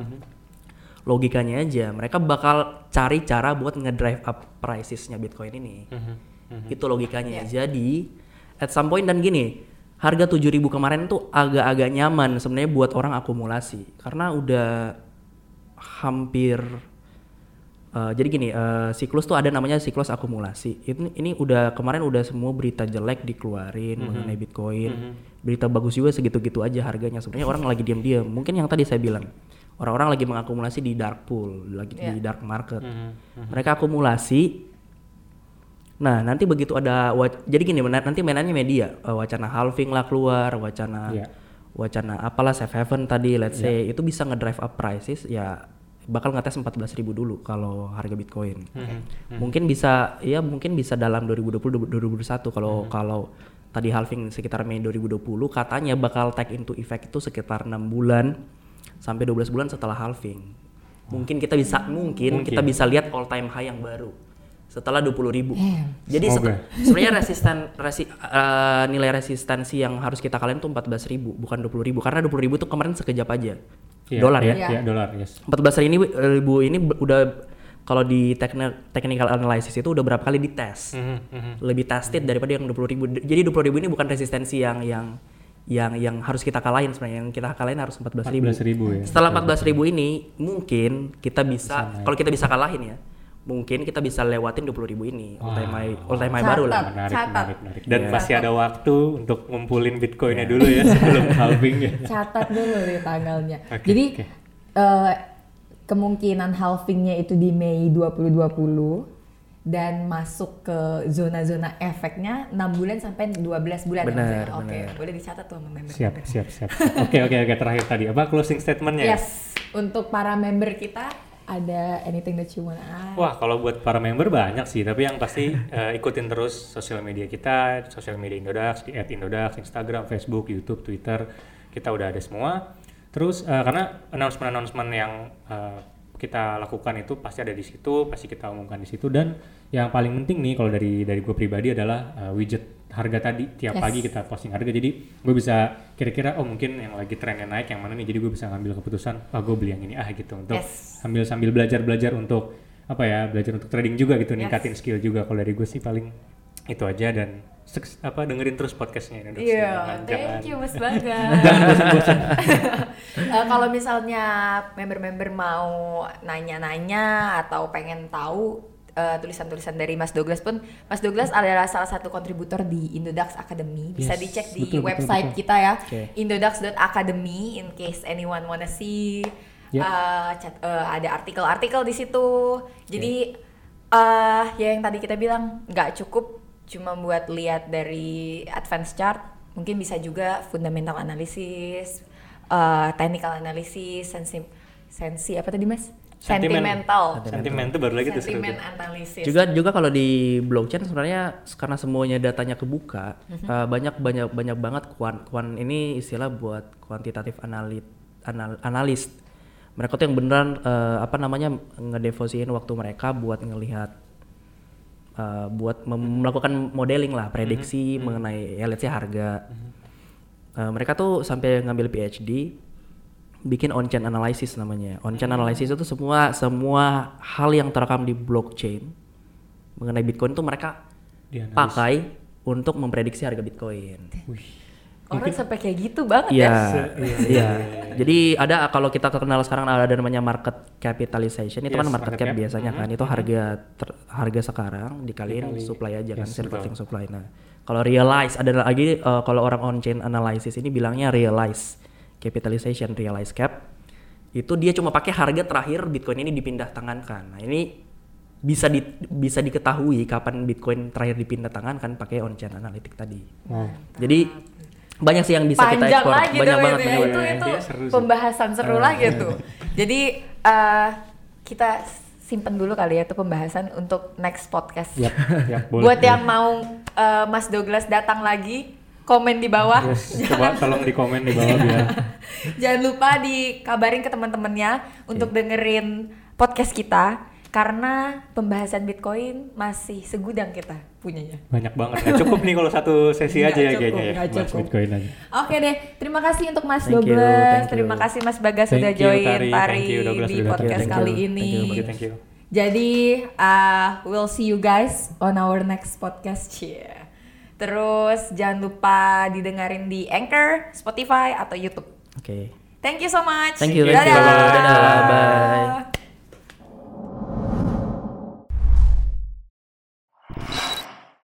Logikanya aja, mereka bakal cari cara buat ngedrive up pricesnya Bitcoin ini.
Mhm.
Itu logikanya. Jadi at some point dan gini, harga 7000 kemarin tuh agak-agak nyaman sebenarnya buat orang akumulasi karena udah hampir eh, jadi gini, eh, siklus tuh ada namanya siklus akumulasi. Ini ini udah kemarin udah semua berita jelek dikeluarin mengenai Bitcoin. Berita bagus juga segitu-gitu aja harganya. Sebenarnya orang lagi diam-diam. Mungkin yang tadi saya bilang, orang-orang lagi mengakumulasi di dark pool, lagi di dark market.
Mhm.
Mereka akumulasi. Nah, nanti begitu ada jadi gini, nanti mainannya media, Eh, wacana halving lah keluar, wacana
Iya.
wacana apalah safe haven tadi, let's say itu bisa ngedrive up prices ya bakal ngetes 14.000 dulu kalau harga Bitcoin.
Mhm.
Mungkin bisa ya mungkin bisa dalam 2020 2021 kalau
Mhm.
kalau tadi halving sekitar Mei 2020 katanya bakal take into effect itu sekitar 6 bulan sampai 12 bulan setelah halving. Mungkin kita bisa mungkin,
Mungkin.
kita bisa lihat all time high yang baru setelah 20.000
Damn.
Jadi
Semoga.
seta- sebenarnya resisten resi, eh, nilai resistensi yang harus kita kalian tuh 14.000 bukan 20.000 karena 20.000 tuh kemarin sekejap aja.
Iya,
Dolar ya.
Iya, dolar, yes.
14 ribu ini ribu ini udah kalau di technical analysis itu udah berapa kali dites.
Mhm, mhm.
Lebih tested daripada yang 20.000 Jadi 20.000 ini bukan resistensi yang yang yang yang harus kita kalahin sebenarnya. Yang kita kalahin harus 14.000.
14.000 ya.
Setelah 14.000 ini mungkin kita bisa kalau kita bisa kalahin ya. Mungkin kita bisa lewatin 20.000 ini. All time high, all time high baru lah.
Menarik,
Catat.
menarik, menarik. Dan
Iya.
masih ada waktu untuk ngumpulin Bitcoinnya dulu ya sebelum halving ya.
Catat dulu nih tanggalnya.
Oke,
Jadi
oke.
eh, kemungkinan halvingnya itu di Mei 2020. dan masuk ke zona-zona efeknya 6 bulan sampai 12 bulan ya, Mas ya? Oke,
benar.
boleh dicatat tuh sama member.
Siap, siap, siap. Oke, oke, oke. Terakhir tadi apa closing statementnya?
Yes, untuk para member kita ada anything that you wanna add?
Wah, kalau buat para member banyak sih, tapi yang pasti eh, ikutin terus sosial media kita, sosial media Indodax, di @indodax, Instagram, Facebook, YouTube, Twitter, kita udah ada semua. Terus eh, karena announcement-announcement yang eh, kita lakukan itu pasti ada di situ, pasti kita umumkan di situ dan yang paling penting nih kalau dari dari gue pribadi adalah eh, widget harga tadi tiap
Yes.
pagi kita posting harga. Jadi gue bisa kira-kira oh mungkin yang lagi trennya naik yang mana nih jadi gue bisa ngambil keputusan ah gue beli yang ini ah gitu. Untuk
Yes.
sambil sambil belajar belajar untuk apa ya belajar untuk trading juga gitu ningkatin skill juga. Kalau dari gue sih paling itu aja dan seks- apa dengerin terus podcastnya ini
Iya, thank you Mas Baga. Eh, kalau misalnya member-member mau nanya-nanya atau pengen tahu eh, tulisan-tulisan dari Mas Douglas pun, Mas Douglas adalah salah satu kontributor di Indodax Academy. Bisa
Yes,
dicek di
betul, betul,
website
betul.
kita ya,
Oke.
indodax.academy in case anyone wanna see.
Yep.
Eh, chat- eh, ada artikel-artikel di situ. Jadi eh ya yang tadi kita bilang nggak cukup cuma buat lihat dari advance chart, mungkin bisa juga fundamental analysis, eh technical analysis, sensi sensi apa tadi mas?
Sentimen.
Sentimental.
sentimen tuh baru lagi tuh
Sentimen
tuh.
analysis.
Juga juga kalau di blockchain sebenarnya karena semuanya datanya kebuka, eh, banyak banyak banyak banget kuan kuan ini istilah buat kuantitatif analit anal, analis. Mereka tuh yang beneran eh, apa namanya ngedevosiin waktu mereka buat ngelihat eh, buat mem- melakukan modeling lah prediksi mengenai ya let's say harga. Eh, mereka tuh sampai ngambil PhD bikin on-chain analysis namanya. On-chain analysis itu semua semua hal yang terekam di blockchain mengenai Bitcoin itu mereka
Dianalisis.
pakai untuk memprediksi harga Bitcoin.
Orang sampai kayak gitu banget
Iya,
ya.
iya. Jadi ada kalau kita kenal sekarang ada namanya market capitalization itu kan
Yes,
market,
market
cap
cap.
biasanya kan itu harga ter- harga sekarang dikaliin
Dikali.
supply aja kan
Yes,
circulating supply. Nah, kalau realize ada lagi eh, kalau orang on chain analysis ini bilangnya realize capitalization, realize cap itu dia cuma pakai harga terakhir Bitcoin ini dipindah tangankan. Nah, ini bisa di, bisa diketahui kapan Bitcoin terakhir dipindah tangankan pakai on chain analytic tadi.
Wow.
Jadi banyak sih yang bisa kita
panjang
ekspor.
lagi
banyak banget,
itu ya. itu
banget.
itu
Iya, seru
pembahasan seru lagi tuh jadi eh, kita simpen dulu kali ya itu pembahasan untuk next podcast
yap, boleh,
buat
boleh.
yang mau eh, Mas Douglas datang lagi komen di bawah
Yes, coba tolong di komen di bawah biar
jangan lupa dikabarin ke teman-temannya untuk dengerin podcast kita karena pembahasan Bitcoin masih segudang kita punyanya
banyak banget. Nggak cukup nih kalau satu sesi aja ya
cukup,
kayaknya ya. Bahas. Bitcoin aja.
Oke deh, terima kasih untuk Mas
Thank you,
Douglas.
thank you.
Terima kasih Mas Bagas
Thank
sudah
you,
join
Tari.
Tari,
Thank you, Douglas,
di podcast
datang.
kali
Thank you,
ini.
Thank you, thank you.
Jadi, uh, we'll see you guys on our next podcast. Yeah. Terus jangan lupa didengarin di Anchor, Spotify, atau YouTube.
Oke.
Thank you so much.
Thank you, thank you.
Dadah.
Dadah, bye.